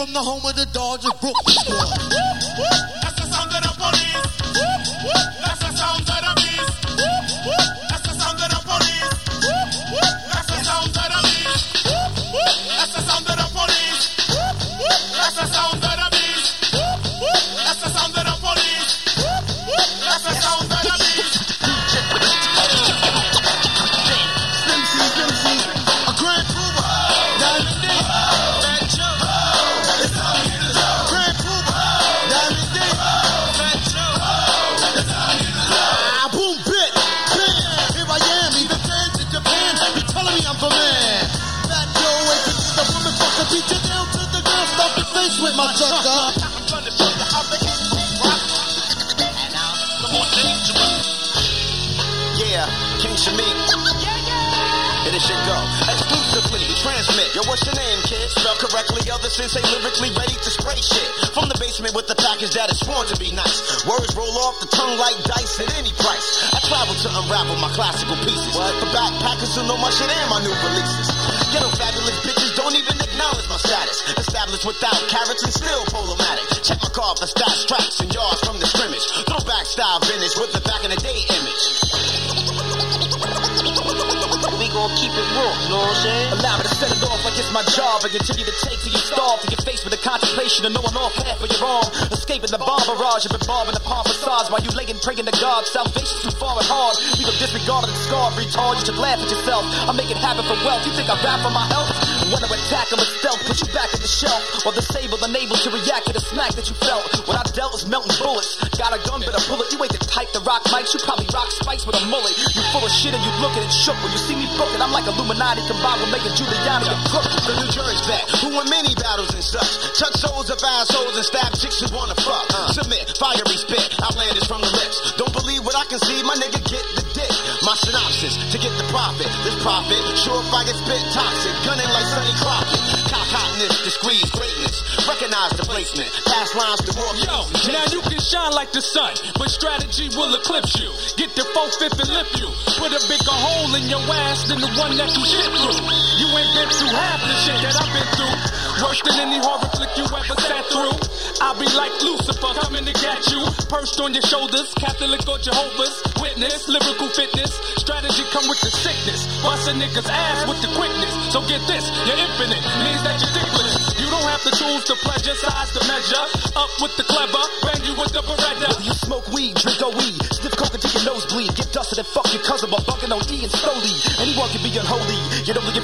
from the home of the Dodgers, Brooklyn. That's the sound of the police. Yeah, King Shameek. And it should go. Exclusively transmit. Yo, what's your name, kid? Spelled correctly, other since they lyrically ready to spray shit. From the basement with the package that is sworn to be nice. Words roll off the tongue like dice at any price. I travel to unravel my classical pieces. For backpackers who know my shit and my new releases. Ghetto fabulous bitches don't even acknowledge my status. Established without carrots and still problematic. Check my car for stats, tracks, and yards from the scrimmage. Throwback style vintage with the back in the day image. We gon' keep it raw, know what I'm saying? Allow me to set it off like it's my job and continue to take till you starve to get faced with the contemplation of knowing off half of your arm. Escaping the bomb barrage of involving the palm facades while you laying praying to God. Salvation's too far and hard. We go disregard and scarred, retard. You should laugh at yourself. I make it happen for wealth. You think I rap for my health? When I attack, I'm stealth. Put you back at the shelf. While disabled, unable to react to the smack that you felt. What I dealt was melting bullets. Got a gun, but a bullet. You ain't the type to rock mics. You probably rock spikes with a mullet. You full of shit and you look at it shook. When you see me booking, I'm like Illuminati combined with making Giuliani a crook. The New Jersey vet, who won many battles and such. Touch souls of assholes and stab chicks who wanna fuck. Submit, fiery spit, outlandish from the lips. Don't believe what I can see, my nigga get the dick. My synopsis, to get the profit. This profit, sure if I get spit toxic. Gunning like Sonny Crockett. Cock hotness, to squeeze greatness. Recognize the placement. Pass lines to more Yo, now you can shine like the sun, but Strata-Gee will eclipse you. Get the four fifth and lift you. Put a bigger hole in your ass than the one that you shit through. You ain't been through half the shit that I've been through. Worse than any horror flick you ever sat through. I'll be like Lucifer coming to get you. Perched on your shoulders, Catholic or Jehovah's Witness, lyrical fitness. Strata-Gee come with the sickness. Bust a nigga's ass with the quickness. So get this, you're infinite. Means that you're ridiculous. You don't have the tools to pleasure, size to measure. Up with the clever, bang you with the beretta. Whether you smoke weed, drink or weed, sniff coke until your nose bleed, get dusted and fuck your cousin while bugging on E and slowly. Anyone can be unholy, you could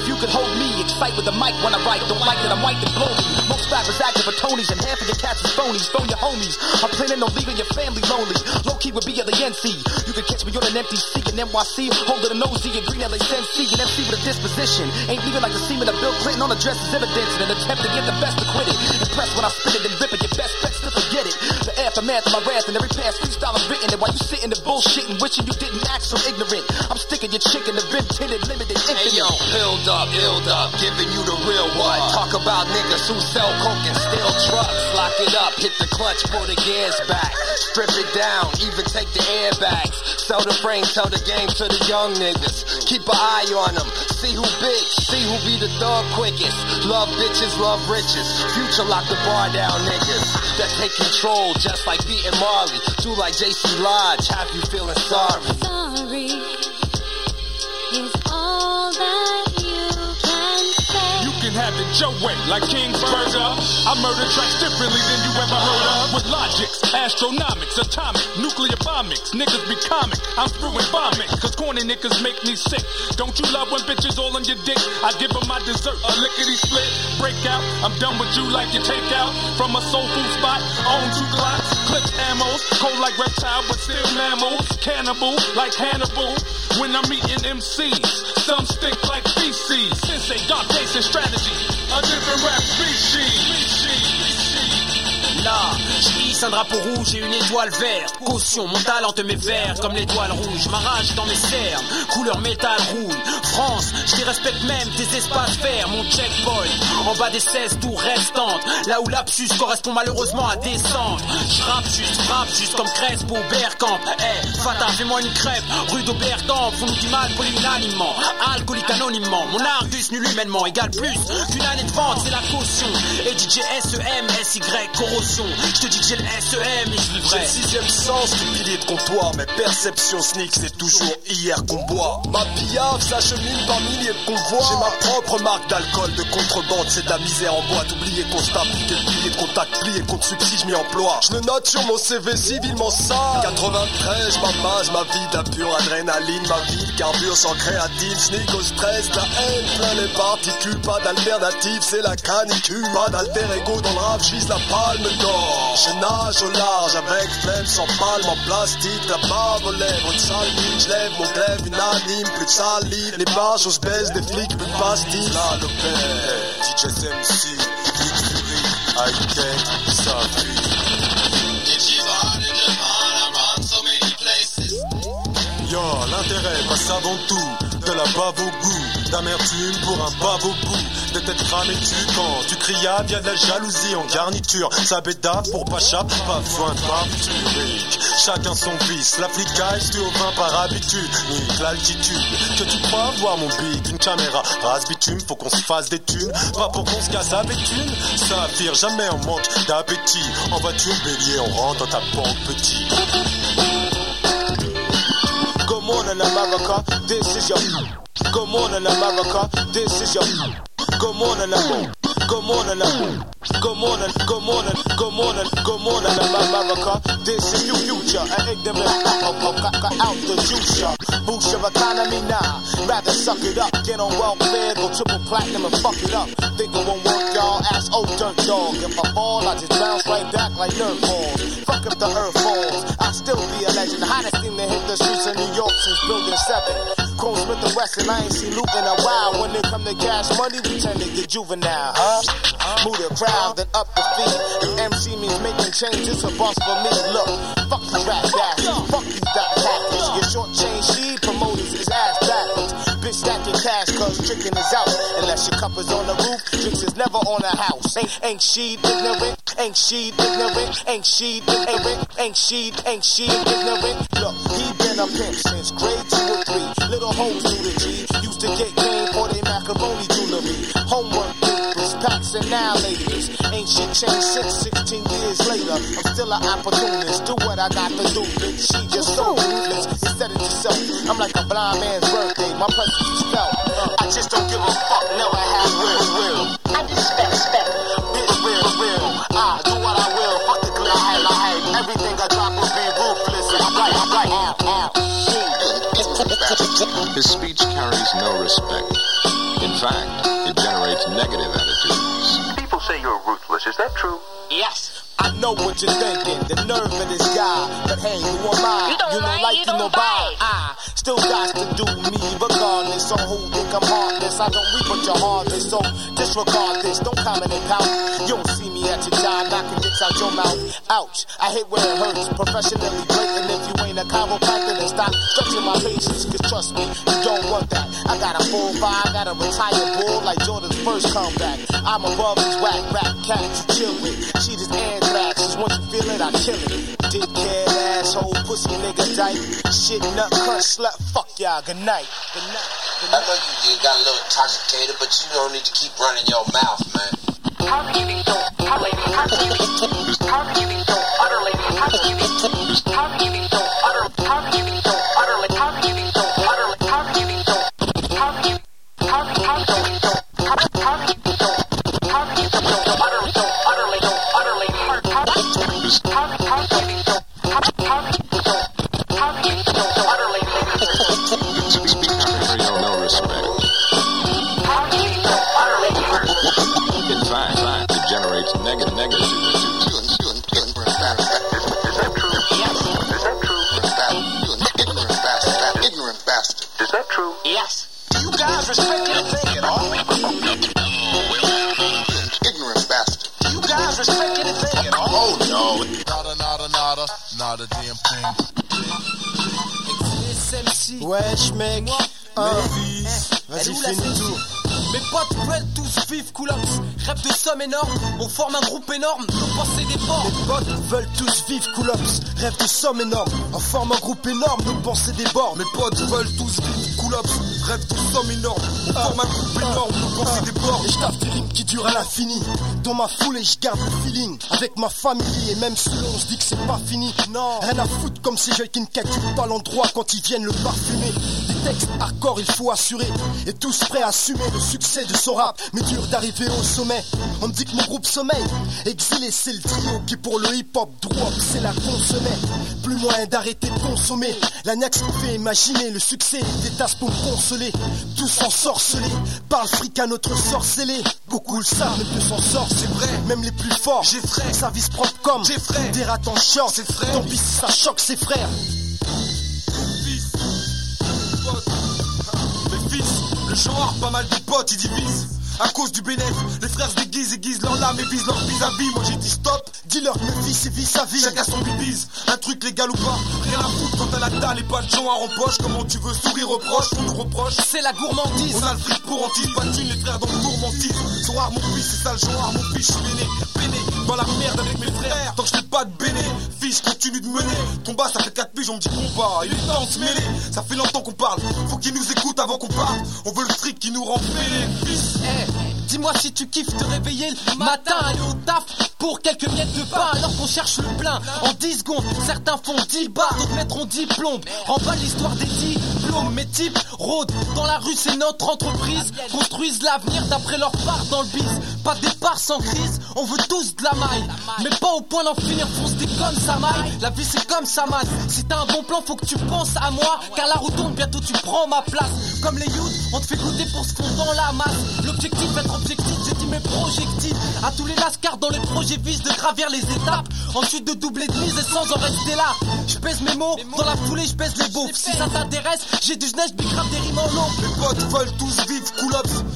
the mic when I write, don't like that I'm white and blow me. Most rappers acting for Tonys and half of your cats is phonies. Phone your homies. I'm planning on leaving your family lonely. Low key would be at the NC. You can catch me on an empty C and NYC, holding an OZ and green El Da Sensei and MC with a disposition. Ain't leaving like the semen of Bill Clinton on a dress as evidence in an attempt to get the best acquitted. Impressed when I spit it and rip it, your best bets to forget it. The aftermath of my wrath and every past freestyle I've written. And while you sitting and bullshitting, wishing you didn't act so ignorant. I'm sticking your chicken, the rim tinted, limited, infinite. Hey yo, filled up, illed up, giving you the real what? Talk about niggas who sell coke and steal trucks. Lock it up, hit the clutch, pull the gears back. Strip it down, even take the airbags. Sell the frame, tell the game to the young niggas. Keep an eye on them, see who big, see who be the thug quickest. Love bitches, love riches. Future lock the bar down, niggas. That take control, just like beating Marley. Do like JC Lodge, have you feeling? Sorry have it your way, like King's Burger. I murder tracks differently than you ever heard of. With logics, astronomics, atomic, nuclear bombings. Niggas be comic, I'm with bombing. Cause corny niggas make me sick. Don't you love when bitches all on your dick? I give them my dessert, a lickety split. Break out, I'm done with you like you take out. From a soul food spot, on two glocks, clip ammos. Cold like reptile, but still mammals. Cannibal like Hannibal. When I'm eating MCs, some stink like feces. Sensei, dark and Strata-Gee. A different rap species. Là, je un drapeau rouge et une étoile verte. Caution, mon talent te vert comme l'étoile rouge. Ma rage dans mes cernes, couleur métal rouge. France, je respecte même tes espaces verts. Mon checkpoint, en bas des 16 tours restantes. Là où l'absus correspond malheureusement à descente. Je rappe juste, frappe juste comme Crespo, Bergkamp. Eh, hey, Fata, fais-moi une crêpe. Rue d'Aubertamp, font du mal unanimement. Alcoolique anonymement. Mon argus nul humainement égale plus qu'une année de vente, c'est la caution. Et DJ SEM, SY, corrosion. Je te dis que j'ai le SEM et je vivrai. le sixième sens du pilier de comptoir. Mais perception sneak, c'est toujours hier qu'on boit. Ma pillave s'achemine par milliers de convois. J'ai ma propre marque d'alcool, de contrebande. C'est de la misère en boîte. Oubliez qu'on. Quel pilier de contact, plié contre subside, je m'y emploie. Je ne note sur mon CV civilement ça. 93, je m'apasse ma vie d'un pure adrénaline. Ma vie carbure sans créatine. Sneak au stress, la haine, plein les particules. Pas d'alternative, c'est la canicule. Pas d'alter ego dans le rap, la palme je nage au large avec flemme sans palme en plastique, la barbe aux lèvres, une sale je lève mon glaive unanime, plus de salive, les barges on se baisse des flics, plus de pastilles. Père, DJ MC, Big Fury, Yo, l'intérêt passe avant tout, de la bave au goût, d'amertume pour un bave au bout de tête cramée-tu quand tu criades, y'a de la jalousie en garniture. Ça bédave pour Pacha, pas besoin de barbiturique. Chacun son vice, la flicage, tu au vin par habitude. Nique l'altitude, que tu crois voir mon beat, une caméra rase bitume, faut qu'on se fasse des thunes. Pas pour qu'on se casse avec une, ça affire jamais en manque d'appétit. En voiture bélier, on rentre dans ta banque petit. Good morning America, this is your... Good morning America, this is your... Good morning, Good morning, Good morning, good morning, good morning, good morning, America. This is new future, an ignorant out the juicer. Boost your economy now. Rather suck it up, get on welfare, go triple platinum and fuck it up. Think it won't work, y'all. Ass oh, old dirt dog. If I fall, I just bounce right back like nerve balls. Fuck if the earth falls, I'll still be a legend. Hottest thing to hit the streets of New York since building seven. Chrome Smith and Wesson, I ain't seen Luke in a while. When they come to cash money, we tend to get juvenile, huh? Move the crowd, then up the feet. If MC means making changes, a boss for me. Look, fuck these rap bastards, fuck these dot packers. Your short chain she promoters is ass backwards. Bitch, stack your cash, cause tricking is out. Unless your cup is on the roof, drinks is never on the house. Ain't, ain't she ignorant? Ain't she ignorant? Ain't she ignorant? Ain't she, ain't she ignorant? Look, he been a pimp since grade two or three. Little hoes do the G. Used to get game for they macaroni jewelry. Homework papers, packs and now ladies. Ain't shit changed since 16 years later. I'm still an opportunist. Do what I got to do, bitch. She just so ruthless. Said it yourself. I'm like a blind man's birthday. My presence is felt. I just don't give a fuck. Never have will. will. I just respect, respect. His speech carries no respect. In fact, it generates negative attitudes. People say you're ruthless. Is that true? Yes. I know what you're thinking, the nerve of this guy. But hey, who am I? You don't, you don't like, you don't buy. I still got to do me regardless. So who think I'm heartless? I don't reap what your harvest. So disregard this, don't comment and pout. You don't see me at your job knocking dicks out your mouth. Ouch, I hate where it hurts. Professionally breaking if you ain't a chiropractor, then stop stretching my patience. Cause trust me, you don't want that. I got a full five, got a retired bull like Jordan's first comeback. I'm above these whack rap cats chill with. She just answers Cause once you feel it, I kill it. Dickhead, asshole, pussy nigga, dyke. Shit, nut, cunt, slut, fuck y'all. Good night. Good night. Good night. I know you got a little intoxicated, but you don't need to keep running your mouth, man. How can you be so utterly, how can you be, how can you be so utterly, how can you be, how can you be so Nada, nada, nada, not a damn thing. Wesh mec, un, vas-y finis tout. Mes potes veulent tous vivre cool Rêve de somme énorme, on forme un groupe énorme, nos pensées ports. Mes potes veulent tous vivre cool ops, rêve de somme énorme. On forme un groupe énorme, nos pensées débordent. Mes potes veulent tous vivre cool ups, rêve de somme énorme. On forme un groupe énorme, nos pensées débordent. Et je tape des qui durent à l'infini. Dans ma foule et je garde le feeling. Avec ma famille et même si on se dit que c'est pas fini. Non, rien à foutre comme ces jeunes qui ne calculent pas l'endroit quand ils viennent le parfumer. Des textes hardcore, il faut assurer. Et tous prêts à assumer le succès de son rap. Mais dur d'arriver au sommet. On me dit que mon groupe sommeil. Exilé, c'est le trio qui pour le hip-hop drop, c'est la consommée. Plus moyen d'arrêter de consommer. La nous fait imaginer le succès des tasses pour me consoler. Tous ensorcelés par le fric à notre sorcelé. Beaucoup le savent, mais peu s'en sortent, c'est vrai. Même les plus forts, j'ai frère. Service propre comme j'ai frère. Des rats en short, c'est frère. Tant pis si ça choque ses frères. Le pas mal de potes, ils divisent. À cause du bénéf, les frères se déguisent, aiguisent leur lame et visent leur vis-à-vis. Moi j'ai dit stop, Dis-leur que fils et vis sa vie. chacun son bibise. Un truc légal ou pas, rien à foutre quand t'as la dalle et pas de gens à rempoche. Comment tu veux sourire reproche, on nous reproche. C'est la gourmandise. On a le fric pour anti, pas de thunes, les frères dans le gourmandise. Rares mon fils, c'est ça le genre, mon fils, je suis béné, béné. Dans la merde avec mes frères, tant que je fais pas de béné. Fils, continue de mener. Ton bas, ça fait 4 piges, on me dit combat. Il est temps de se mêler. Ça fait longtemps qu'on parle. Faut qu'ils nous écoutent avant qu'on parte. On veut le fric qui nous rend. Fils, Eh, Dis-moi si tu kiffes te réveiller le matin, aller au taf pour quelques miettes de pain alors qu'on cherche le plein. En 10 secondes, certains font 10 bars, d'autres mettront 10 plombes. Remballe l'histoire des Mes types rôdent dans la rue, c'est notre entreprise. Construisent l'avenir d'après leur part dans le biz. Pas départ sans crise, on veut tous de la maille. Mais pas au point d'en finir, fonce des comme ça maille. La vie c'est comme ça man. Si t'as un bon plan, faut que tu penses à moi. Car la roue tourne, bientôt tu prends ma place. Comme les youths, on te fait goûter pour ce qu'on dans la masse. L'objectif, être objectif, j'ai dit mes projectiles. À tous les lascars dans les projets visent de gravir les étapes. Ensuite de doubler de mise et sans en rester là. Je pèse mes mots, dans la foulée, je pèse les beaufs. Si ça t'intéresse, j'ai du neige, bicrave des rimes en mes potes veulent tous vivre cool.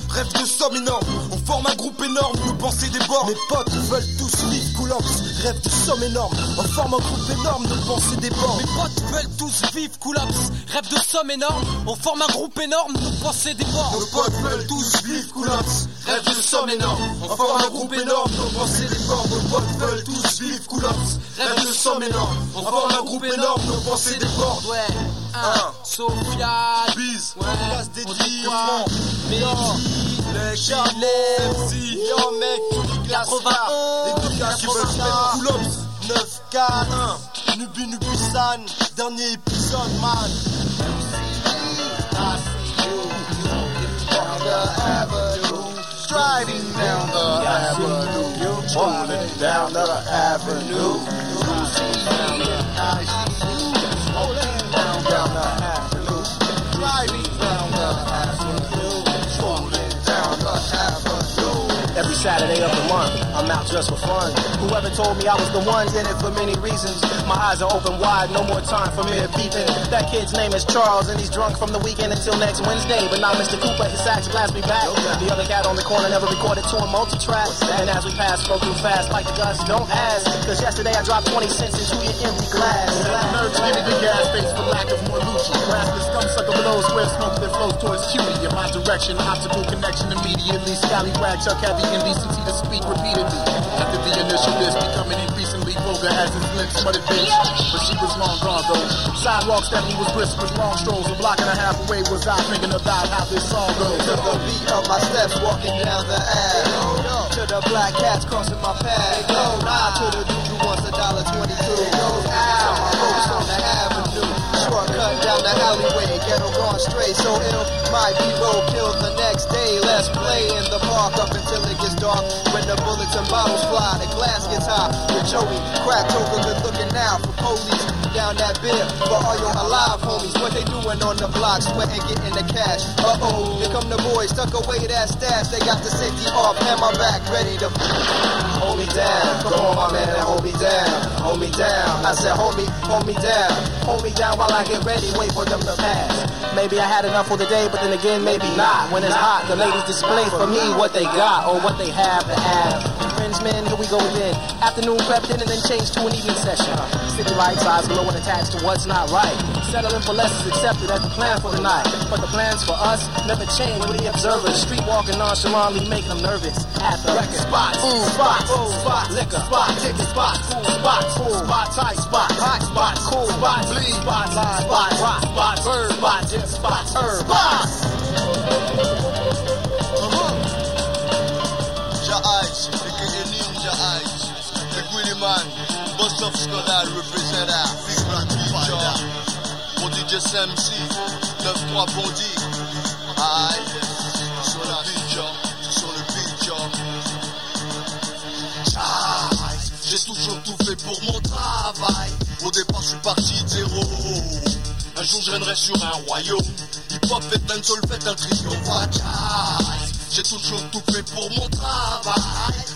Rêve de somme énorme. On forme un groupe énorme, nos pensées débordent. Mes potes veulent tous vivre rêve de somme énorme. On forme un groupe énorme, nos pensées débordent. Mes potes veulent tous vivre cool ups. Rêve de somme énorme, on forme un groupe énorme, nos pensées débordent. Nos potes veulent tous vivre cool ups. Rêve de somme énorme. On forme un groupe énorme, nos pensées débordent. Nos potes veulent tous vivre cool ups. Rêve de somme énorme. On forme un groupe énorme, nos pensées débordent. Ouais, un, Un. Sophia, Bise, ouais, des francs. les Charlet, MC, yo mec, tout classe 91, Les deux gars qui veulent faire cool ups. 9 4 1 Nubi Nubisan Dernier épisode man Striding down the avenue. Strolling down the avenue. Strolling down the avenue. Driving down the avenue. Strolling down the avenue. Every Saturday of the month, I'm out just for fun. Whoever told me I was the one did it for many reasons. My eyes are open wide, no more time for mere beeping. That kid's name is Charles, and he's drunk from the weekend until next Wednesday. But now Mr. Cooper, his sax blast me back. The other cat on the corner never recorded to a multi-track. And as we pass, flow through fast like the dust. Don't ask, cause yesterday I dropped 20 cents into your empty glass. Nerves give me the gas face for lack of more Lucci. Rascal scum sucker below square smoke that flows towards cutie. In my direction, optical connection immediately. Scallywag Chuck had the indecency to speak repeatedly. After the initial list becoming increasingly vulgar as his lips smutted bitch. But she was long gone though. Sidewalk Stephanie was whispering long strolls. A block and a half away was I thinking about how this song goes. To the beat of my steps walking down the alley. To the black cats crossing my path. Go nah to the dude who wants a dollar twenty-two. Goes out my on the avenue. Down the alleyway. Ghetto gone straight. So ill my be road killed the next day. Let's play in the park up until it gets dark. When the bullets and bottles fly, the glass gets hot. With Joey, crack toker, good looking now for police down that bit for all your alive homies. What they doing on the block, sweating, getting the cash. Uh oh, here come the boys, tuck away that stash. They got the safety off, and my back, ready to. Me down. Come on, my man, and hold me down. Hold me down. I said, hold me, hold me down. Hold me down while I get ready, wait for them to pass. Maybe I had enough for the day, but then again, maybe not. When it's hot, the ladies display for me what they got or what they have to have. Friends, man, here we go again. Afternoon crept in and then changed to an evening session. Uh, City lights, eyes glow and attached to what's not right. Settling for less is accepted as the plan for the night. But the plans for us never change with the observers. Street walking nonchalantly making them nervous. At the record spots, ooh, spots, ooh, spots, liquor spots, ticket spots, cool spots, cool spots, tight spots, hot spots, cool spots, bleed spots, line spots, rock spots, bird spots, dip spots, herb spots. Boss of Scandal representer. Big Black Ninja. Mon DJ SMC, 9-3 Bondi. Aïe, sur le beat, yo. Sur le beat. Ice, J'ai toujours tout fait pour mon travail. Au départ, je suis parti de zéro. Un jour, je sur un royaume. Hip-hop et dancehall fait un. Ice, J'ai toujours tout fait pour mon travail.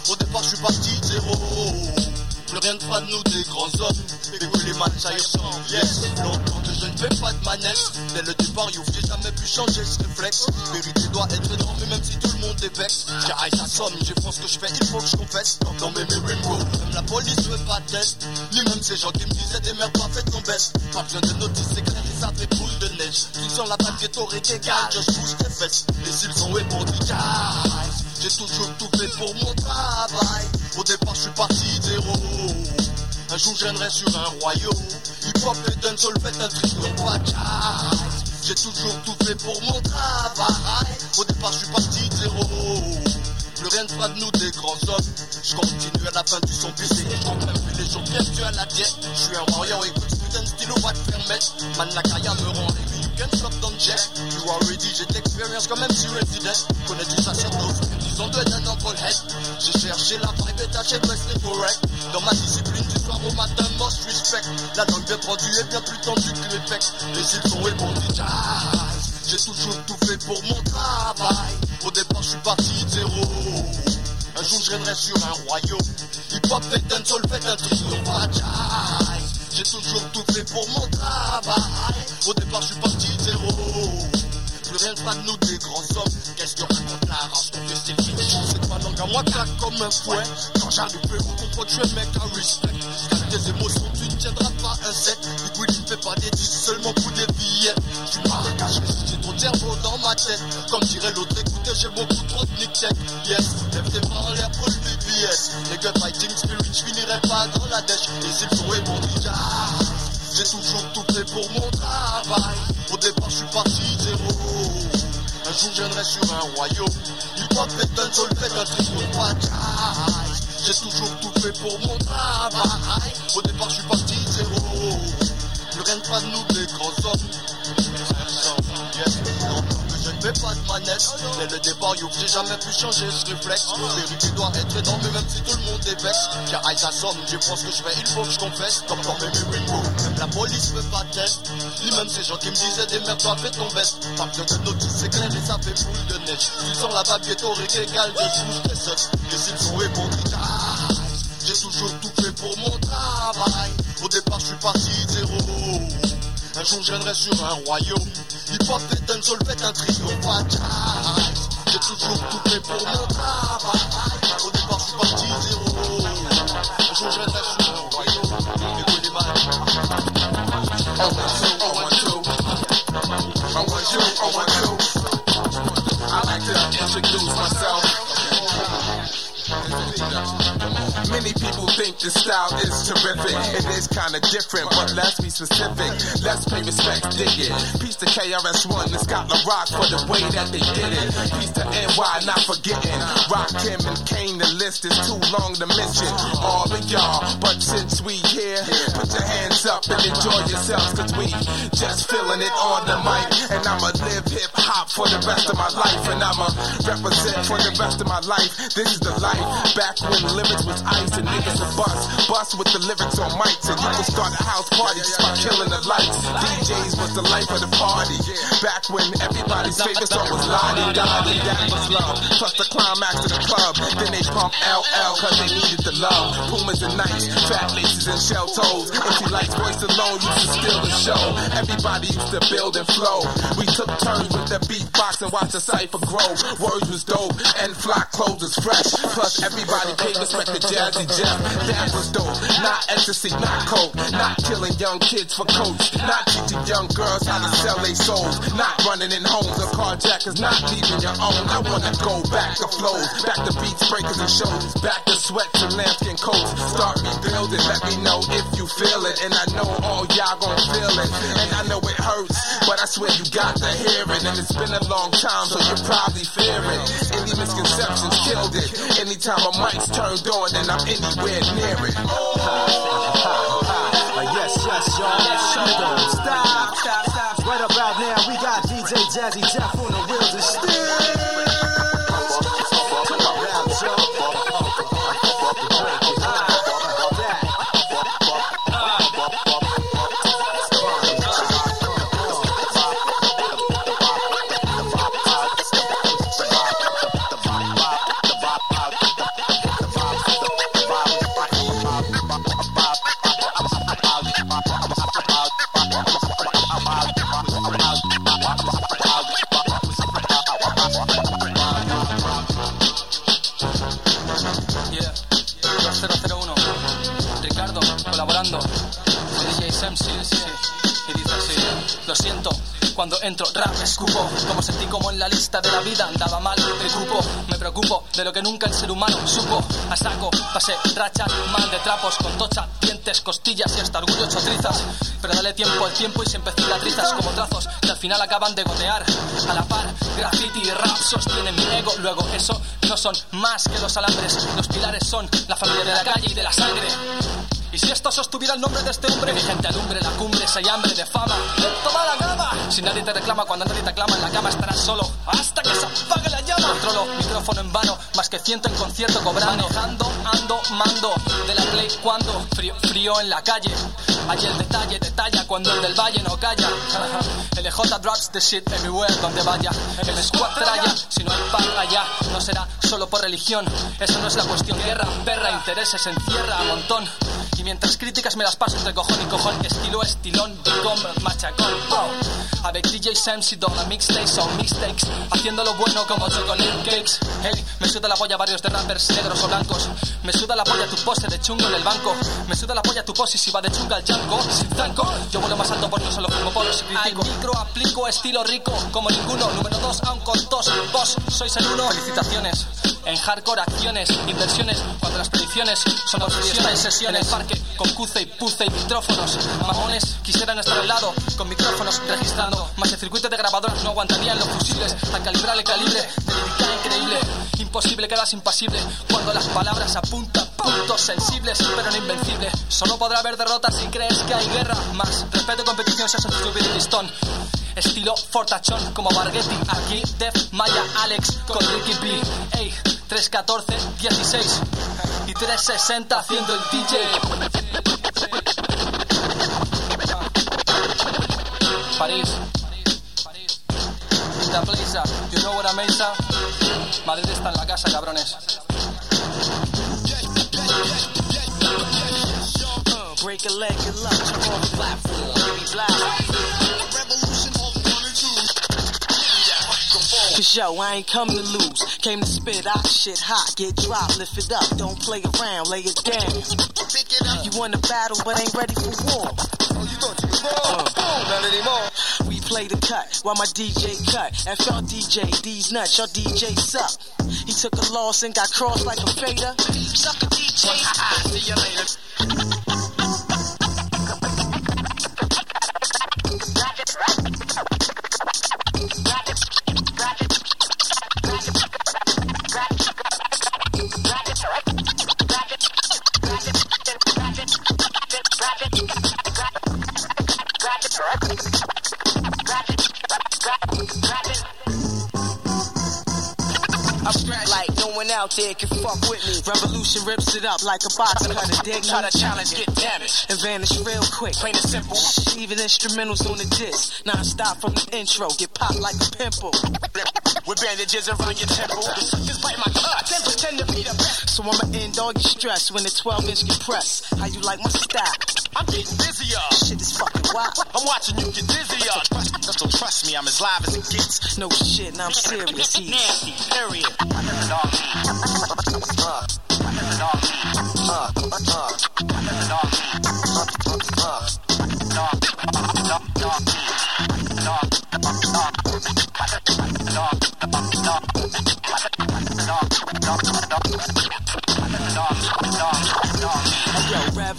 Au départ, je suis parti de zéro. Plus rien ne fera de nous des grands hommes. Et que les managers ressemblent. Yes, longtemps que je ne fais pas de manette. Dès le départ, j'ai jamais pu changer ce réflexe. Vérité doit être énorme, même si tout le monde est vexe. High sa somme, j'ai fait ce que je fais, il faut que je confesse. Dans mes rainbow, même la police veut pas test. Ni même ces gens qui me disaient des merdes pas faites ton best. Pas besoin de notices, c'est clair ça fait boule de neige. Tout sur la balle ghetto égal, je pousse tes fesses. Les cils sont pour du J'ai toujours tout fait pour mon travail. Au départ, je suis parti zéro. Un jour, viendrai sur un royaume. Hip-hop et dancehall fait un triomphe. J'ai toujours tout fait pour mon travail. Au départ, je suis parti zéro. Plus rien ne fera de nous des grands hommes. Je continue à la fin du son baissé. Je compte plus les jours bienvenus à la diète? Je suis un warrior, écoute, putain stylo va te faire mettre. Man, la me rend heavy. Stop, don't jet. You are ready, j'ai de l'expérience quand même si resident. Connais du sacerdoce, ils ont deux d'un head. J'ai cherché la vibe et tâché de rester correct. Dans ma discipline du soir au matin, most respect. La langue bien produit est bien plus tendue que les pecs. Les îles sont répondus, j'ai toujours tout fait pour mon travail. Au départ, je suis parti de zéro. Un jour, je règnerai sur un royaume. Hip-hop et dancehall fait un triomphe. J'ai toujours tout fait pour mon travail. Au départ, je suis parti de zéro. Plus rien fera de nous des grands hommes. Qu'est-ce que raconte la race? Qu'on fait style fiction C'est pas langue à moi claque comme un fouet. Quand j'arrive, vous comprendre, tu es mec à respect. Car tes émotions, tu ne tiendras pas un set. Du coup, il ne fait pas des disques seulement pour des billets. Je suis marquage, j'ai trop de cerveau dans ma tête. Comme dirait l'autre, écoutez, j'ai beaucoup trop de nick Yes, lève tes bras en l'air pour le BBS. Les gars fighting spirit, je finirai pas dans la dèche. Les îles sont ébondis, j'ai toujours tout fait pour mon travail. Au départ, je suis parti zéro. Un jour, viendrai sur un royaume. Hip-hop et dancehall fait un triomphe. J'ai toujours tout fait pour mon travail. Au départ, je suis parti zéro. Fera de nous des grands hommes. Que je ne fais pas de manette. Dès le départ, you, j'ai jamais pu changer ce réflexe. Vérité doit être énorme, même si tout le monde est vexe. J'ai high sa somme, j'ai pense que je fais, il faut que je confesse. Comme dans mes même la police veut pas test. Ni même ces gens qui me disaient des merdes, toi fais ton best. Pas besoin de notice, c'est clair et ça fait boule de neige. Tu sens la balle ghetto, égal, je bouge tes seufs. Les cibles sont répondus. J'ai toujours tout fait pour mon travail. Au départ, je suis parti jour, je sur un royaume. Et dancehall fait un triomphe. J'ai toujours tout fait pour mon travail. Au départ, je suis parti zéro. Un je sur un royaume. Écoute les mal. People think the style is terrific. It is kinda different, but let's be specific. Let's pay respect, dig it. Peace to KRS-One and Scott La Rock for the way that they did it. Peace to NY, not forgetting. Rock Kim and Kane, the list is too long to mention. All of y'all, but since we here, put your hands up and enjoy yourselves, cause we just feeling it on the mic. And I'ma live hip hop for the rest of my life, and I'ma represent for the rest of my life. This is the life back when limits was ice and niggas a bust. Bust with the lyrics on mics, and you can start a house party just by killing the lights. DJs was the life of the party. Back when everybody's favorite song was La Di Da Di, that was love. Plus the climax of the club. Then they pump LL cause they needed the love. Pumas and Knights, fat laces and shell toes. Empty lights, voice alone used to steal the show. Everybody used to build and flow. We took turns with the beatbox and watched the cipher grow. Words was dope and flock clothes was fresh. Plus everybody paid respect to Jazzy Jeff. That was dope. Not ecstasy, not coke. Not killing young kids for coats. Not teaching young girls how to sell their souls. Not running in homes of carjackers. Not leaving your own. I wanna go back to flows. Back to beats, breakers and shows. Back to sweats and lambskin coats. Start rebuilding. Let me know if you feel it. And I know all y'all gon' feel it. And I know it hurts. But I swear you got to hear it. And it's been a long time, so you're probably fear it. Any misconceptions killed it. Anytime a mic's turned on, then I'm anywhere near it. yes, yes, y'all. Stop, stop, stop, stop. Right about now, we got DJ Jazzy Jeff on the wheels and still. Vida andaba mal el grupo. Me preocupo de lo que nunca el ser humano supo. A saco, pasé rachas, mal de trapos con tocha, dientes, costillas y hasta orgullo hecho trizas. Pero dale tiempo al tiempo y siempre cicatrizas como trazos que al final acaban de gotear. A la par, graffiti y rap sostienen mi ego. Luego, eso no son más que los alambres. Los pilares son la familia de la calle y de la sangre. Y si esto sostuviera el nombre de este hombre, mi gente alumbre la cumbre, si hay hambre de fama, toma la gama. Si nadie te reclama cuando nadie te aclama, en la cama estarás solo hasta que se apague la llama. Controlo micrófono en vano, más que ciento en concierto cobrando. Manejando, ando, mando, de la play cuando frío, frío en la calle. Hay el detalle, detalla cuando el del valle no calla. LJ drops the shit everywhere donde vaya. El squad traya, si no hay pan allá, no será solo por religión. Eso no es la cuestión, guerra, perra, intereses, encierra a montón. Y mientras críticas me las paso entre cojón y cojón, estilo estilón, bicom, machacón. Oh. Avec DJ Samsi dans la mixtape son mistakes, haciendo lo bueno como chocolate cakes. Hey, me suda la polla varios de rappers negros o blancos. Me suda la polla tu pose de chungo en el banco. Me suda la polla tu pose si va de chunga al yanco. Sin zanco, yo vuelo más alto porque solo fumo polos y critico. Al micro aplico estilo rico como ninguno. Número dos, aun con tos. Vos sois el uno. Felicitaciones. En hardcore acciones, inversiones, cuando las predicciones son obsesiones, sesiones, en el parque con cuce y puce y micrófonos. Mamones quisieran estar al lado con micrófonos registrando, más el circuito de grabadoras no aguantarían los fusibles al calibrar el calibre de lírica increíble. Imposible quedas impasible cuando las palabras apuntan puntos sensibles, pero no invencible. Solo podrá haber derrotas si crees que hay guerra. Más respeto y competición se hace tu listón. Estilo fortachón como Barghetti, aquí Def, Maya, Alex con Ricky B. Ey, 314, 16 y 360 haciendo el DJ. París. Quinta Plaza, you know what I mean? Madrid está en la casa, cabrones. Break a leg, platform, baby Cause yo, I ain't come to lose. Came to spit out shit hot, get dropped, lift it up. Don't play around, lay it down. You want a battle, but ain't ready for war. you Uh, Not anymore. we play the cut while my DJ cut. FL DJ, these nuts, your DJ suck. He took a loss and got crossed like a fader. Sucker DJ. See you later. out there can fuck with me. Revolution rips it up like a box cutter. Dig Try to challenge, get damaged. and vanish real quick. Plain and simple. Even instrumentals on the disc. Non-stop from the intro. Get popped like a pimple. With bandages around your temple. Suckers bite my clutch. Then pretend to be the best. So I'ma end all your stress when the 12 inch get pressed. How you like my style? I'm getting busier. Shit is fucking wild. I'm watching you get dizzier. So trust me, I'm as live as it gets. No shit, and I'm serious. He's Nasty, period. Dog meat. Uh. Dog meat. Uh. Uh. Dog meat. Uh. Dog. Dog. Dog meat. Dog. Dog. Dog. Hey,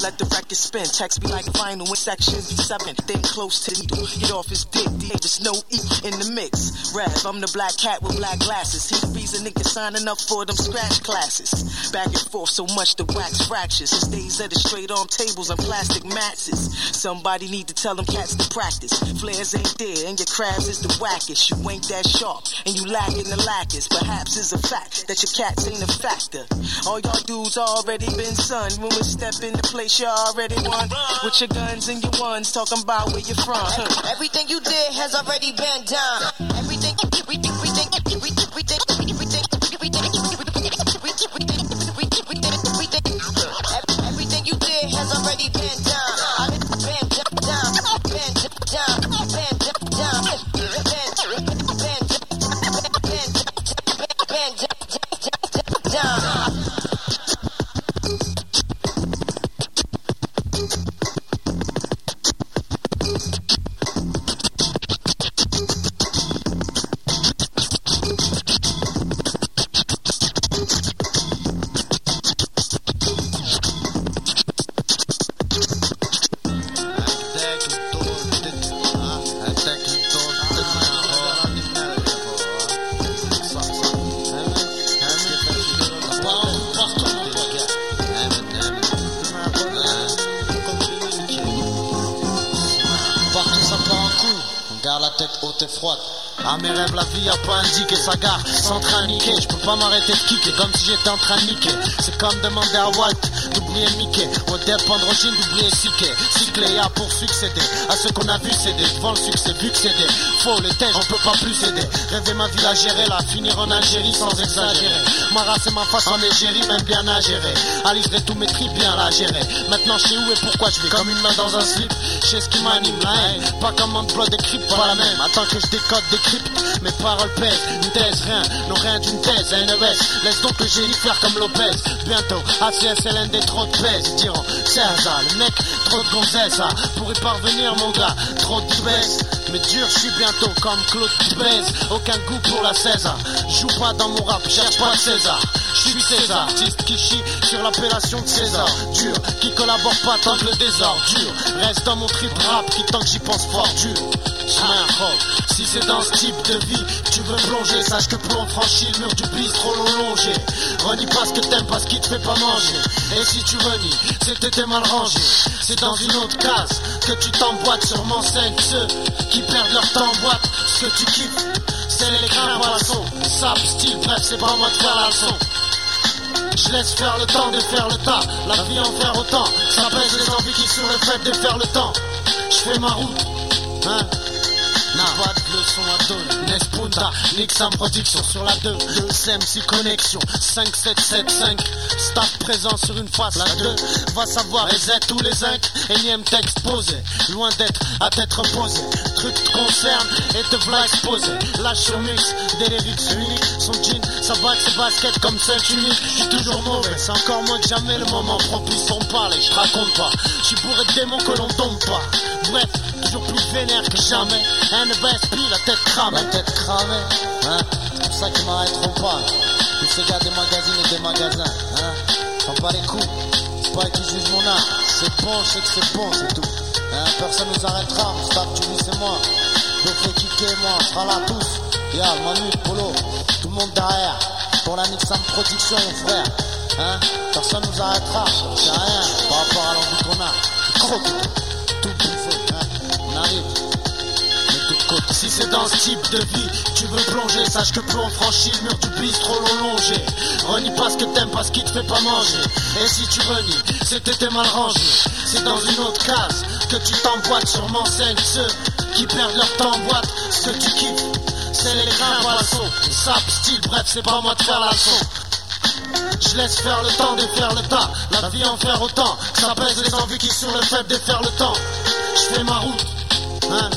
let the record spin. Text me like vinyl sections be seven. Think close to the needle. Get off his dick. There's no E in the mix. Rev, I'm the black cat with black glasses. He the reason niggas signing up for them scratch classes. Back and forth so much the wax fractures. His days at the straight arm tables on plastic mattresses. Somebody need to tell them cats to practice. Flares ain't there and your crabs is the wackest. You ain't that sharp and you lacking the lackers. Perhaps it's a fact that your cats ain't a factor. All y'all dudes already been son. When we step in the place, you already won. With your guns and your ones, talking about where you're from. Everything you did has already been done. Everything, everything, everything, everything, everything, pas m'arrêter de kicker comme si j'étais en train de niquer. C'est comme demander à Walt d'oublier Mickey, au dépendre Roger d'oublier Siké. À pour succéder à ce qu'on a vu céder. Devant le succès, vu des faux, les têtes, on peut pas plus céder. Rêver ma vie à gérer, la finir en Algérie sans exagérer. Ma ma face en Égérie, même bien à gérer. Alicerai tous mes tripes bien la gérer. Maintenant, je sais où et pourquoi je vais comme une main dans un slip. Sais ce qui m'anime, la haine. Pas comme un plot décrypte, pas la même. Attends que je décode, décrypte. Mes paroles pèsent, une thèse, rien, non rien d'une thèse, à NES. Laisse donc le génie faire comme Lopez. Bientôt, ACSLND trop de pèse. Diront, hasard, le mec, trop de gonzesse, Pour y parvenir, mon gars, trop baisse. Mais dur, je suis bientôt comme Claude Baise. Aucun goût pour la César. Joue pas dans mon rap, cherche pas César. Je suis César, artiste qui chie sur l'appellation de César. Dur, qui collabore pas tant que le désordre. Dur, reste dans mon trip rap qui tant que j'y pense fort. Dur, chemin rock. Si c'est dans ce type de vie, sache que pour en franchir le mur du bistrot longé. Renie pas ce que t'aimes, pas ce qui te fait pas manger. Et si tu renies, c'est que mal rangé. C'est dans une autre case que tu t'emboîtes, sûrement celles ceux qui perdent leur temps en boîte. Ce que tu kiffes, c'est les crins poissons. Sap, style, bref, c'est pas moi de faire la leçon. Je laisse faire le temps de faire le tas. La vie en faire autant. Ça pèse les envies qui sont le de faire le temps. Je fais ma route, hein. N'a pas de leçon à donner. Nespunta, Nixam Production sur la 2. 2 CMC Connexion. 5775. Staff présent sur une face. La 2 va savoir les aides tous les zinc. Énième texte posé. Loin d'être à tête reposée. Truc te concerne et te voilà exposé. Sur mix, des lyrics uniques. Son jean, sa bague, ses baskets comme celle unique. J'suis toujours mauvais. C'est encore moins que jamais le moment propice pour me parler. Je raconte pas. J'suis bourré de démons que l'on tombe pas. Bref, toujours plus vénère que jamais. NVSP, la tête cramée. La tête cramée, hein. C'est pour ça qu'ils m'arrêteront pas. Tous ces gars des magazines et des magasins, hein. Prends pas les coups. C'est pas qui jugent mon art. C'est bon, sais que c'est bon, c'est tout. Hein, personne nous arrêtera. Tu dis, c'est moi. Donc, kicker, moi, on sera là tous. Ya, Manu, Polo, tout le monde derrière. Pour la Nixam Production, mon frère. Hein, personne nous arrêtera. C'est rien par rapport à l'envie qu'on a. Trop, tout bouffé, hein. On arrive. Si c'est dans ce type de vie tu veux plonger, sache que plus on franchit le mur du bistrot longé. Renie pas ce que t'aimes, pas ce qui te fait pas manger. Et si tu renies, t'étais mal rangé. C'est dans une autre case que tu t'emboîtes sur m'enseigne ceux qui perdent leur temps en boîte. Ce que tu kiffes, c'est les grains poissons. Sap, style, bref, c'est pas moi de faire la leçon. Je laisse faire le temps de faire le tas. La vie en faire autant. Ça pèse les envies qui sont le fait de faire le temps. Je fais ma route. Hein?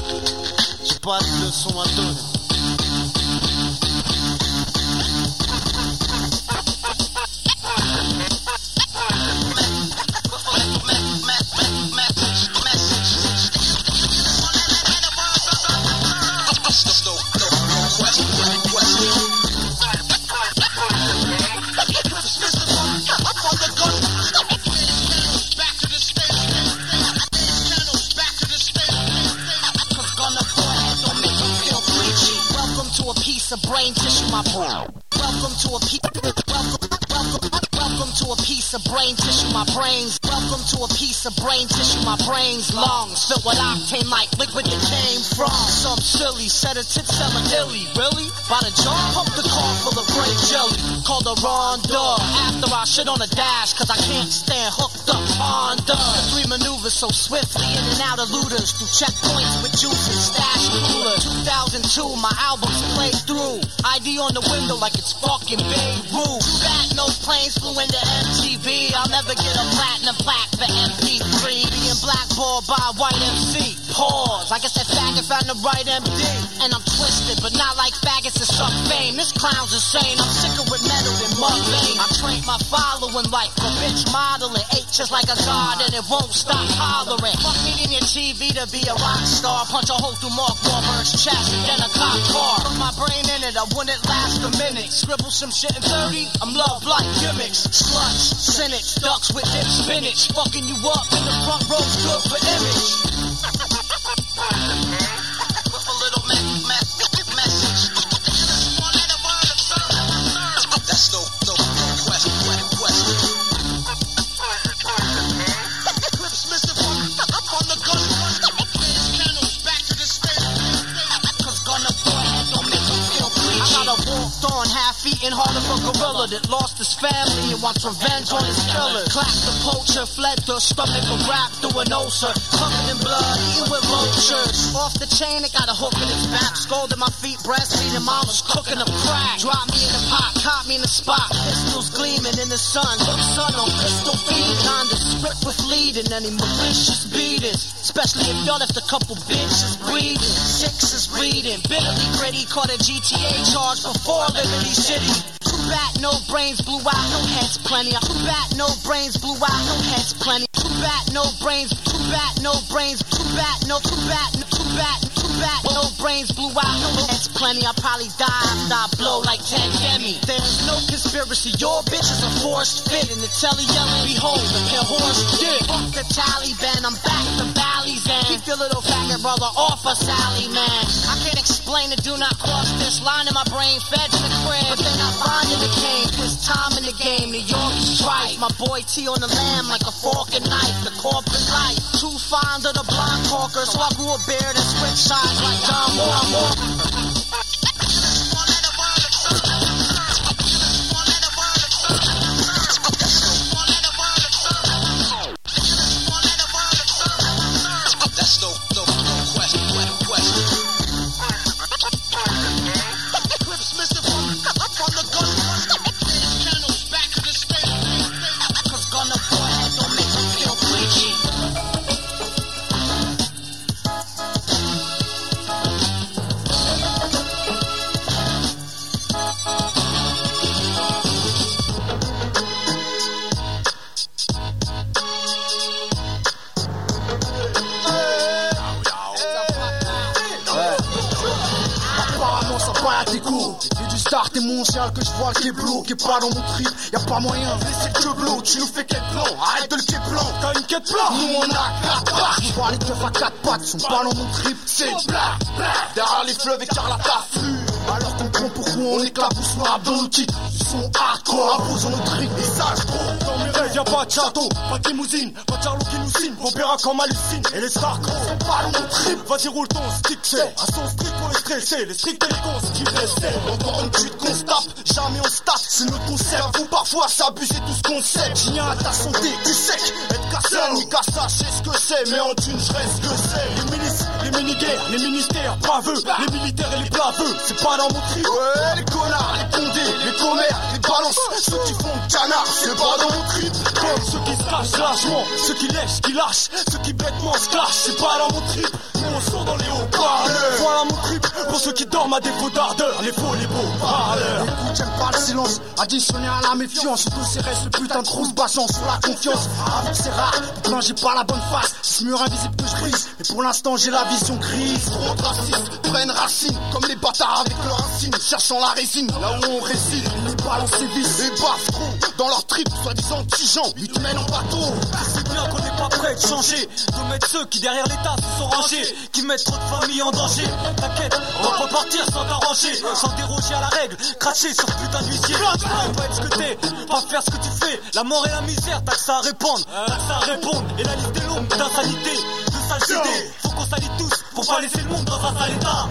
J'ai pas de leçon à donner. Welcome to a piece. Of brain tissue, my brains. Welcome to a piece of brain tissue, my brains. Lungs filled with octane like liquid that came from some silly sedative selling illy. Really? By the jar, pump the car full of grape jelly. Called a Ronda. After I shit on the dash, cause I can't stand hooked up Honda. The three maneuvers so swiftly in and out of looters through checkpoints with juice and stash cooler. 2002, my albums played through. ID on the window like it's fucking Beirut. Bad no planes flew into MTV. I'll never get a platinum plaque for MP3. Blackballed by a white MC. Pause. I guess that faggot found the right MD. And I'm twisted, but not like faggots that suck fame. This clown's insane. I'm sicker with metal than mud vein. I trained my following like a bitch modeling. Ate just like a god and it won't stop hollering. Fuck needing your TV to be a rock star. Punch a hole through Mark Wahlberg's chest, then a cop car. My brain it, I wouldn't last a minute. Scribble some shit in 30, I'm love like gimmicks. Sluts, cynics, ducks with dip spinach. Fucking you up in the front row's good for image. A gorilla that lost his family and wants revenge on his killers. Clapped the poacher, fled the stomach of rap through an ulcer. Covered in blood, eating with vultures. Off the chain, it got a hook in his back. Scalded my feet, breastfeeding, mom was cooking up crack. Dropped me in the pot, caught me in the spot. Pistols gleaming in the sun. Look sun on pistol feet. Kinda script with leading any malicious beatings. Especially if y'all left a couple bitches bleeding. Six is bleeding. Bitterly gritty, caught a GTA charge before Liberty City. Bad no brains blew out, no heads plenty. Too bad no brains blew out, no heads plenty. Too bad no brains, too bad no brains, too bad no, too bad, too bad, too bad no brains blew out, no heads plenty. I probably die after I blow like 10 Demi. There's no conspiracy, your bitch is a forced fit. And the telly yelling, behold, the horse dick. Fuck the Taliban, I'm back to valleys and keep your little faggot brother off of Sally, man. I can't explain it, do not cross this line in my brain, fed to the crib, but they're not finding the cane. Cause time in the game, New York is right. My boy T on the lamb like a fork and knife, the corporate life. Too fond of the block hawker, so I grew a beard and switch sides like John Moore. voile qui est bleu, qui est pas dans mon trip. Y'a pas moyen de laisser le bleu, tu nous fais quête blanc. Arrête de le quête blanc, t'as une quête blanc. Nous on a 4 pattes, nous parlons de à 4 pattes, sont pas dans mon trip. C'est black, black. Derrière les fleuves, écarlate ta flux. Alors comprends pourquoi on éclabousse noir dans le. Ils sont hardcore, imposant nos tricks, et ça je trouve dans mes rêves, y'a pas de château, pas de limousine, pas de Charlot qui nous signe. Vos verra comme hallucine, et les stars sont pas mon trip. Vas-y, roule ton stick, c'est un son strict pour les stresser. Les stricts et cons, qui restait. Encore une chute qu'on se tape, jamais on se tape. C'est notre concert, vous parfois s'abuser tout ce qu'on sait. J'ai à ta santé, tu sec. Être cassé, ni cassa, je sais ce que c'est, mais en thune, je reste que c'est. Les milices, les ministères, baveux, les militaires et les blaveux, c'est pas dans mon trip. Ouais, les connards, les condés, les commères, les balances, ceux qui font canard, c'est pas dans mon trip. Comme ceux qui se cachent lâchement, ceux qui lèchent, qui lâchent, ceux qui bêtement se clashent, c'est pas dans mon trip. Nous on sort dans les hauts parleurs. Voilà mon trip, pour ceux qui dorment à défaut d'ardeur, les faux, les beaux parleurs. J'aime pas le silence, additionné à la méfiance, surtout c'est reste ce putain de grosse basson sur la confiance. Avoue que c'est rare, quand j'ai pas la bonne face, ce mur invisible que je brise, mais pour l'instant j'ai la vision grise. Trop de racistes prennent racine, comme les bâtards avec leur insigne, cherchant la résine, là où on réside. Ils balancent ses vis et baffent dans leur trip, soi-disant tigeant, ils te mènent en bateau. C'est bien qu'on n'est pas prêt de changer, de mettre ceux qui derrière l'État se sont rangés, qui mettent trop de familles en danger. T'inquiète, on va pas partir sans t'arranger, sans déroger à la règle, cracher sur putain d'huissier. Pas être ce que t'es, pas faire ce que tu fais. La mort et la misère, t'as que ça à répondre, t'as que ça à répondre. Et la liste est longue d'insanité, Faut qu'on s'allie tous pour pas laisser le monde dans un sale état.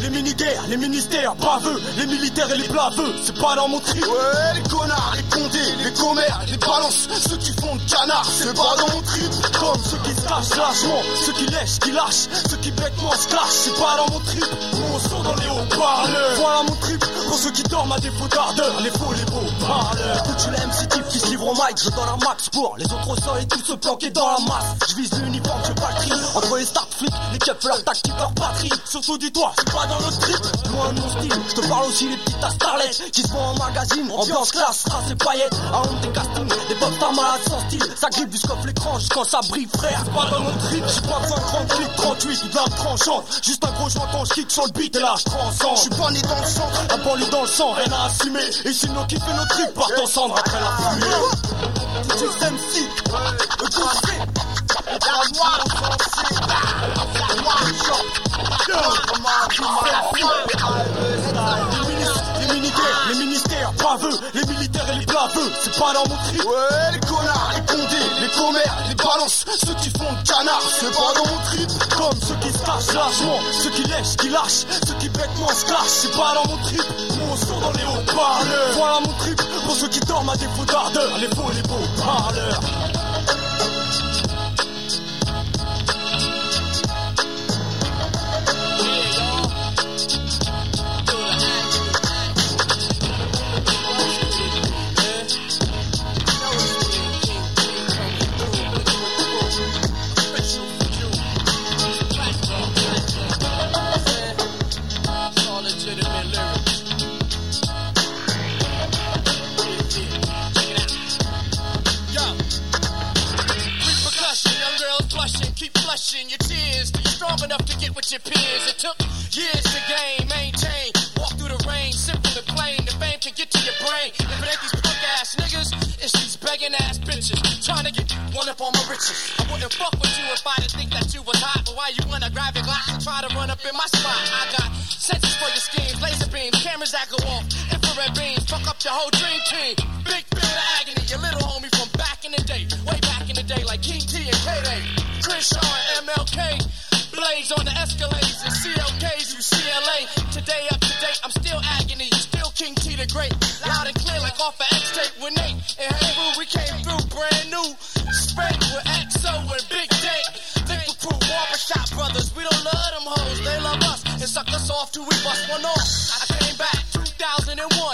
Les mini-guerres, les ministères, baveux, les militaires et les blaveux, c'est pas dans mon trip. Ouais, les connards, les condés, les commères, les balances, ceux qui font le canard, c'est pas dans mon trip. Comme ceux qui se cachent lâchement, ceux qui lèchent, qui lâchent, ceux qui bêtement se clashent, c'est pas dans mon trip. On sort dans les hauts parleurs. Voilà mon trip, pour ceux qui dorment à défaut d'ardeur, les faux, les beaux parleurs. Écoute, tu l'aimes, si type qui se livre au mic, je donne un max pour les autres au sol et tous se planquer dans la masse. Je vise l'uniforme, je pas le cri. Entre les start flics, les keufs, leur tactique, leur patrie. Surtout dis-toi, c'est pas dans notre trip. Loin de mon style, je te parle aussi des petites à starlets qui se font en magazine. Ambiance classe, race et paillettes. À honte des castings, des pop stars malades sans style. Ça grippe jusqu'au l'écran jusqu'en ça brille, frère. Pas dans notre trip, j'ai pas besoin de 30 clics, 38, une lame tranchante. Juste un gros joint quand je kick sur le beat et là je transcende. Je suis pas né dans le sang, un banlieue dans le sang, rien à assumer. Et c'est nous fait nos tripes, partent en cendre après la fumée. Juste MC, le conseil. Les militaires, les ministères, baveux, les militaires et les blaveux, c'est pas dans mon trip. Ouais, les connards, les condés, les commères, les balances, ceux qui font le canard, c'est pas dans mon trip. Comme ceux qui se cachent lâchement, ceux qui lèchent, qui lâchent, ceux qui bêtement se clashent, c'est pas dans mon trip. Nous on sort dans les hauts parleurs. Voilà mon trip, pour ceux qui dorment à défaut d'ardeur, les faux, les beaux parleurs.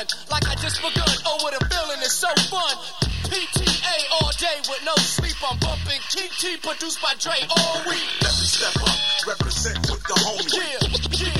2001, like I just begun. Oh, what a feeling, it's so fun. PTA all day with no sleep. I'm bumping King Tee produced by Dre all week. Let me step up, represent with the homie. Yeah, yeah.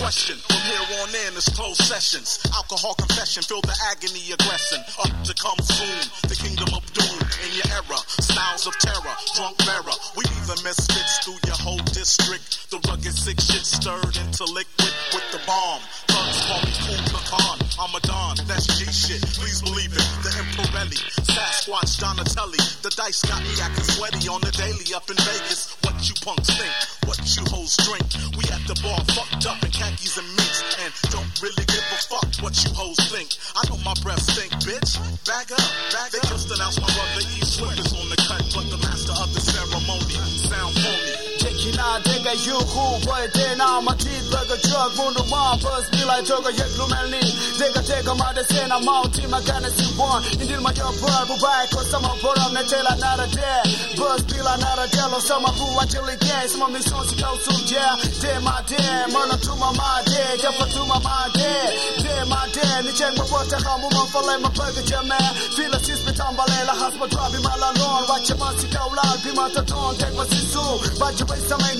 Question. From here on in, it's closed sessions. Alcohol confession, Phil the Agony aggressing. Up to come soon, the kingdom of doom in your era. Styles of terror, drunk bearer. We even misfits through your whole district. The rugged sick shit stirred into liquid with the bomb. Thugs call me Kool Khan. I'm a Don, that's G shit. Please believe it. The Emperelli, Sasquatch, Donatelli. The dice got me acting sweaty on the daily up in Vegas. What you punks think? You hoes drink? We at the bar fucked up in khakis and minks and don't really give a fuck what you hoes think. I know my breath stink, bitch. Back up, back they up. just announced my brother E Swift is on the Kina tega yuhu boy tena matit baga truck mundu ma bus be like toga yek lumeli tega tega ma de sena mauti magana si one indil ma your bird bu bai ko sama poram ne tela nara de bus be like nara jello sama bu wa chili gay sama mi son si kau sum je de ma de mana tu ma ma de ja pa tu ma ma de de ma de ni chen ma bota ha mu ma falai ma baga jama feel a sis betambale la hasba trabi ma la lon wa chama si kau la bi ma ta ton tek ma si su ba ju bai sama no ranye ma chi piano bai ko sama cha bon ai jambu ya ka ti ma jama le ma chi ma ga ja ka ji ba ma ye ke la jore tum ran ke na ngune bus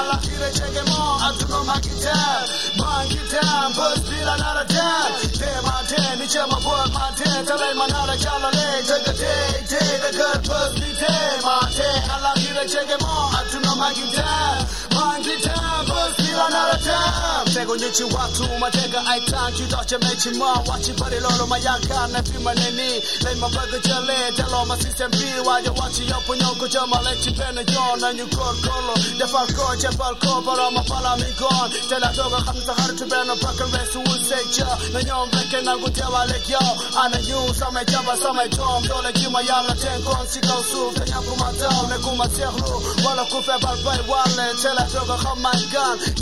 ala kire che ke mo atu no ma ki ta ma ki ta bus bi la na ra da de ma de ni che ma bon ma de ta lai ma na ra cha la le de ga de de the girl bus bi de ma de ala kire che ke mo atu no ma ki ta ma ki ta bus bi la na ra da tego ni chi wa tu ma de ga ai ta ki do che me chi ma wa chi pare lo lo ma ya ka na fi ma ne ni. Le ma ba ga che le te lo ma system bi wa ya wa chi yo pu nyo ko cha ma le chi pe na yo na nyu ko ko lo de fal ko che fal ko para ma pala mi gon. Te la do ga kham sa har tu be no pa kan ve su se cha. Na nyo ve ke na gu te wa le yo ana yu sa me cha ba sa me tom do le ki ma ya la ten kon si ka su te nya ku ma ta ne ku ma se ru wala ku fe bal bai wa le. Te la do ga kham ma gan te la bo su te ga fe ni de ti ta ko lo sa ma po no pare tu hel me ya po do cha la hira chu do mi ari me te per kan. le ma sa ma wa ka jo yo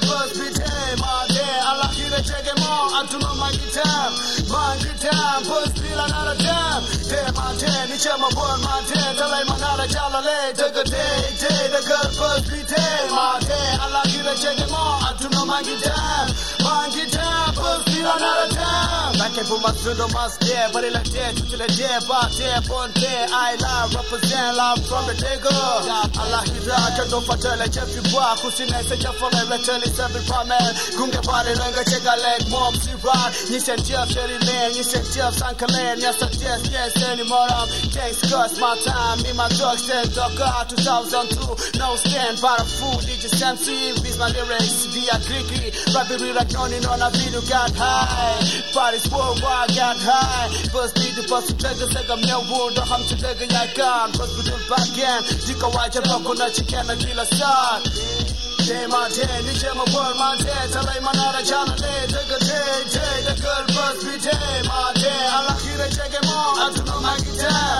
the girl bus bi te ma te ala ki re che ge mo atu no ma ki ta ma ki ta bus bi la na ra ta te ma te ni je ma bol ma te ta lai ma na ra jala le te ga te te the girl bus bi te ma te ala ki re che ge mo atu no ma ki ta bus bi la na ra ta Back for my pseudo must there, but it like there, to the there, but there, born there, I love, represent love from the digger. Allah hira, kendo fatele, chefi bwa, kusine se chafole, reteli sebi pamel, gunge pare, lenga chega leg, mom si rad, nisen jeff, sherry lane, jeff, sankalen, yes, yes, yes, anymore, um, thanks, cause my time, me, my drugs, stand, docker, 2002, no stand, but a fool, DJ Semsy, these my lyrics, via Greeky, rapping, like, on a video, got high, bodies worldwide got high. First need to take a second meal wood, the hum to take a yakan. First we do back in, Dika White, a buckle, not chicken, and kill a star. Day my day, ni je ma world my day, tell I man out of China day, take a day, day, the girl bus be day, my day, I like you to check him on, I do know my guitar,